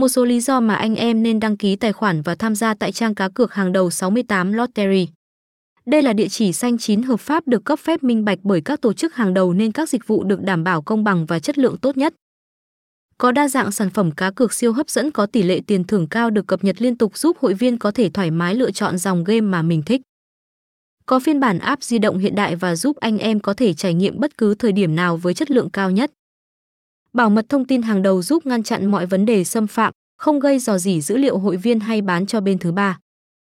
Một số lý do mà anh em nên đăng ký tài khoản và tham gia tại trang cá cược hàng đầu 68 Lottery. Đây là địa chỉ xanh chín hợp pháp được cấp phép minh bạch bởi các tổ chức hàng đầu nên các dịch vụ được đảm bảo công bằng và chất lượng tốt nhất. Có đa dạng sản phẩm cá cược siêu hấp dẫn có tỷ lệ tiền thưởng cao được cập nhật liên tục giúp hội viên có thể thoải mái lựa chọn dòng game mà mình thích. Có phiên bản app di động hiện đại và giúp anh em có thể trải nghiệm bất cứ thời điểm nào với chất lượng cao nhất. Bảo mật thông tin hàng đầu giúp ngăn chặn mọi vấn đề xâm phạm, không gây dò dỉ dữ liệu hội viên hay bán cho bên thứ ba.